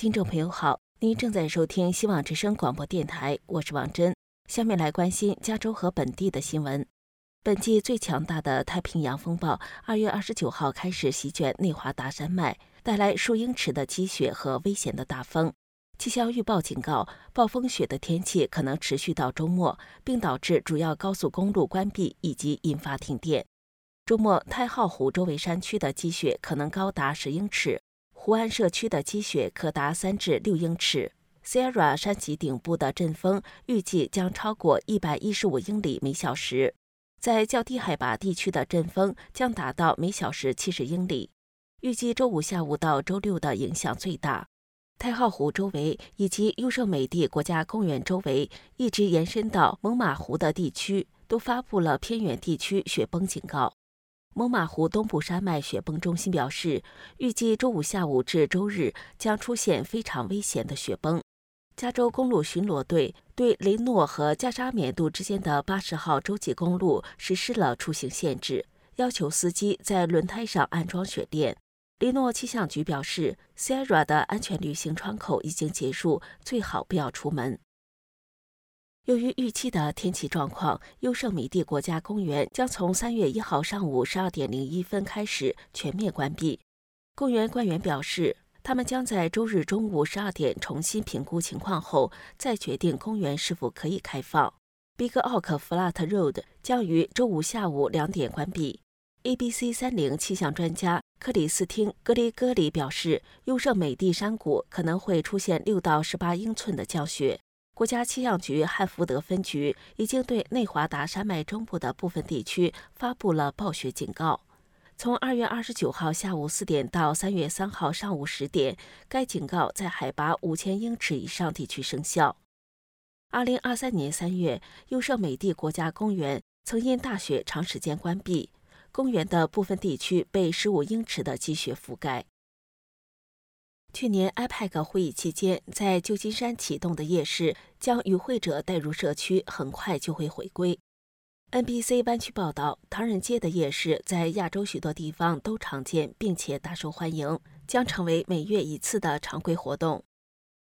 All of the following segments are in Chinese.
听众朋友好，您正在收听希望之声广播电台，我是王珍。下面来关心加州和本地的新闻。本季最强大的太平洋风暴二月二十九号开始席卷内华达山脉，带来数英尺的积雪和危险的大风。气象预报警告，暴风雪的天气可能持续到周末，并导致主要高速公路关闭以及引发停电。周末，太浩湖周围山区的积雪可能高达十英尺。湖岸社区的积雪可达三至六英尺，Sierra 山脊顶部的阵风预计将超过一百一十五英里每小时，在较低海拔地区的阵风将达到每小时七十英里。预计周五下午到周六的影响最大。太浩湖周围以及优胜美地国家公园周围，一直延伸到猛犸湖的地区，都发布了偏远地区雪崩警告。猛犸湖东部山脉雪崩中心表示，预计周五下午至周日将出现非常危险的雪崩。加州公路巡逻队对雷诺和加沙缅度之间的八十号洲际公路实施了出行限制，要求司机在轮胎上安装雪链。雷诺气象局表示，Sierra 的安全旅行窗口已经结束，最好不要出门。由于预期的天气状况，优胜美地国家公园将从三月一号上午十二点零一分开始全面关闭。公园官员表示，他们将在周日中午十二点重新评估情况后，再决定公园是否可以开放。Big Oak Flat Road 将于周五下午两点关闭。ABC 三零气象专家克里斯汀·格里戈里表示，优胜美地山谷可能会出现六到十八英寸的降雪。国家气象局汉福德分局已经对内华达山脉中部的部分地区发布了暴雪警告。从二月二十九号下午四点到三月三号上午十点，该警告在海拔五千英尺以上地区生效。二零二三年三月，优胜美地国家公园曾因大雪长时间关闭，公园的部分地区被十五英尺的积雪覆盖。去年 IPAC 会议期间，在旧金山启动的夜市将与会者带入社区，很快就会回归。NBC 湾区报道，唐人街的夜市在亚洲许多地方都常见，并且大受欢迎，将成为每月一次的常规活动。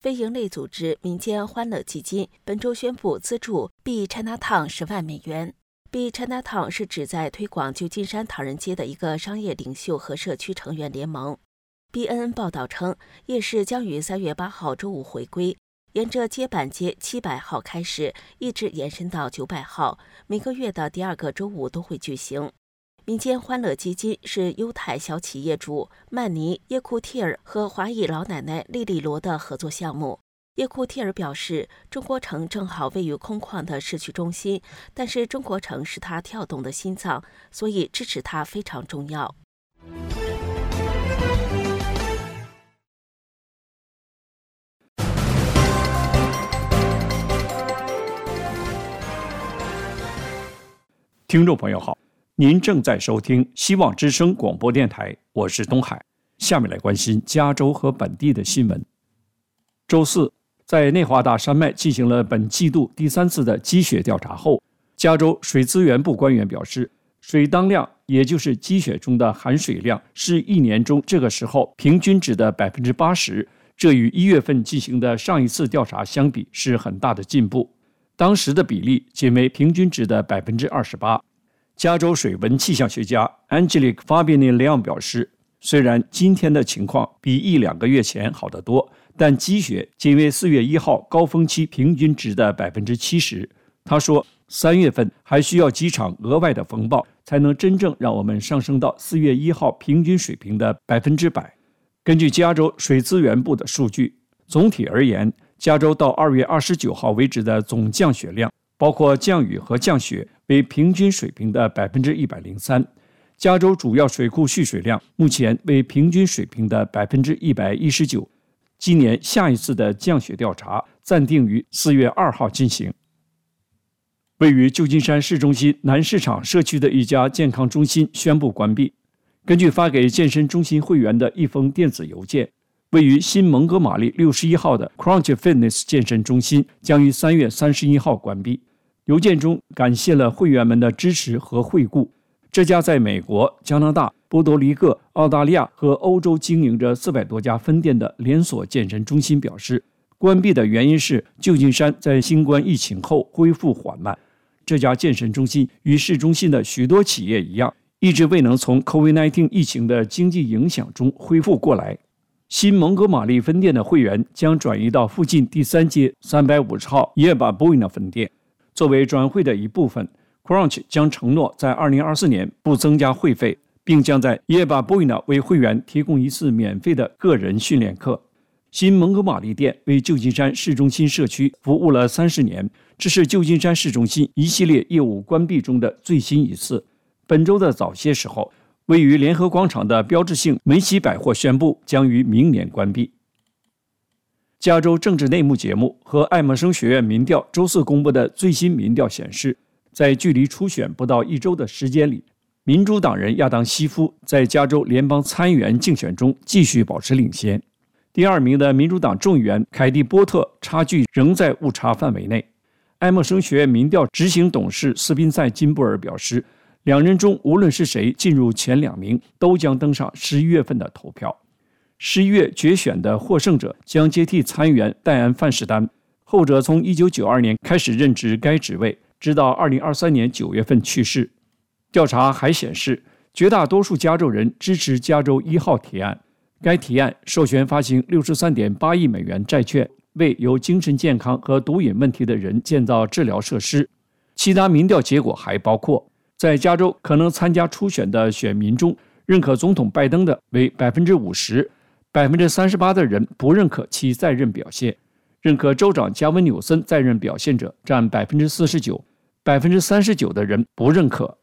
非营利组织民间欢乐基金本周宣布资助 B Chinatown 十万美元。B Chinatown 是指在推广旧金山唐人街的一个商业领袖和社区成员联盟。BNN 报道称，夜市将于三月八号周五回归，沿着街板街七百号开始，一直延伸到九百号，每个月的第二个周五都会举行。民间欢乐基金是犹太小企业主曼尼耶库蒂尔和华裔老奶奶莉莉罗的合作项目。耶库蒂尔表示，中国城正好位于空旷的市区中心，但是中国城是他跳动的心脏，所以支持他非常重要。听众朋友好，您正在收听希望之声广播电台，我是东海。下面来关心加州和本地的新闻。周四，在内华达山脉进行了本季度第三次的积雪调查后，加州水资源部官员表示，水当量，也就是积雪中的含水量，是一年中这个时候平均值的百分之八十。这与一月份进行的上一次调查相比，是很大的进步。当时的比例仅为平均值的百分之二十八。加州水文气象学家 Angelic Fabian Leon 表示，虽然今天的情况比一两个月前好得多，但积雪仅为四月一号高峰期平均值的百分之七十。他说，三月份还需要几场额外的风暴，才能真正让我们上升到四月一号平均水平的百分之百。根据加州水资源部的数据，总体而言。加州到二月二十九号为止的总降雪量，包括降雨和降雪，为平均水平的百分之一百零三。加州主要水库蓄水量目前为平均水平的百分之一百一十九。今年下一次的降雪调查暂定于四月二号进行。位于旧金山市中心南市场社区的一家健康中心宣布关闭。根据发给健身中心会员的一封电子邮件。位于新蒙哥马利六十一号的 Crunch Fitness 健身中心将于三月三十一号关闭。邮件中感谢了会员们的支持和惠顾，这家在美国、加拿大、波多黎各、澳大利亚和欧洲经营着四百多家分店的连锁健身中心表示，关闭的原因是旧金山在新冠疫情后恢复缓慢。这家健身中心与市中心的许多企业一样，一直未能从 COVID-19 疫情的经济影响中恢复过来。新蒙哥马利分店的会员将转移到附近第三街三百五十号耶巴布伊纳分店。作为转会的一部分，Crunch 将承诺在二零二四年不增加会费，并将在耶巴布伊纳为会员提供一次免费的个人训练课。新蒙哥马利店为旧金山市中心社区服务了三十年，这是旧金山市中心一系列业务关闭中的最新一次。本周的早些时候。位于联合广场的标志性梅西百货宣布将于明年关闭。加州政治内幕节目和爱默生学院民调周四公布的最新民调显示，在距离初选不到一周的时间里，民主党人亚当·西夫在加州联邦参议员竞选中继续保持领先。第二名的民主党众议员凯蒂·波特差距仍在误差范围内。爱默生学院民调执行董事斯宾塞·金布尔表示。两人中无论是谁进入前两名，都将登上十一月份的投票。十一月决选的获胜者将接替参议员戴安·范士丹，后者从一九九二年开始任职该职位，直到二零二三年九月份去世。调查还显示，绝大多数加州人支持加州一号提案。该提案授权发行六十三点八亿美元债券，为有精神健康和毒瘾问题的人建造治疗设施。其他民调结果还包括。在加州可能参加初选的选民中，认可总统拜登的为百分之五十，百分之三十八的人不认可其在任表现；认可州长加文纽森在任表现者占百分之四十九，百分之三十九的人不认可。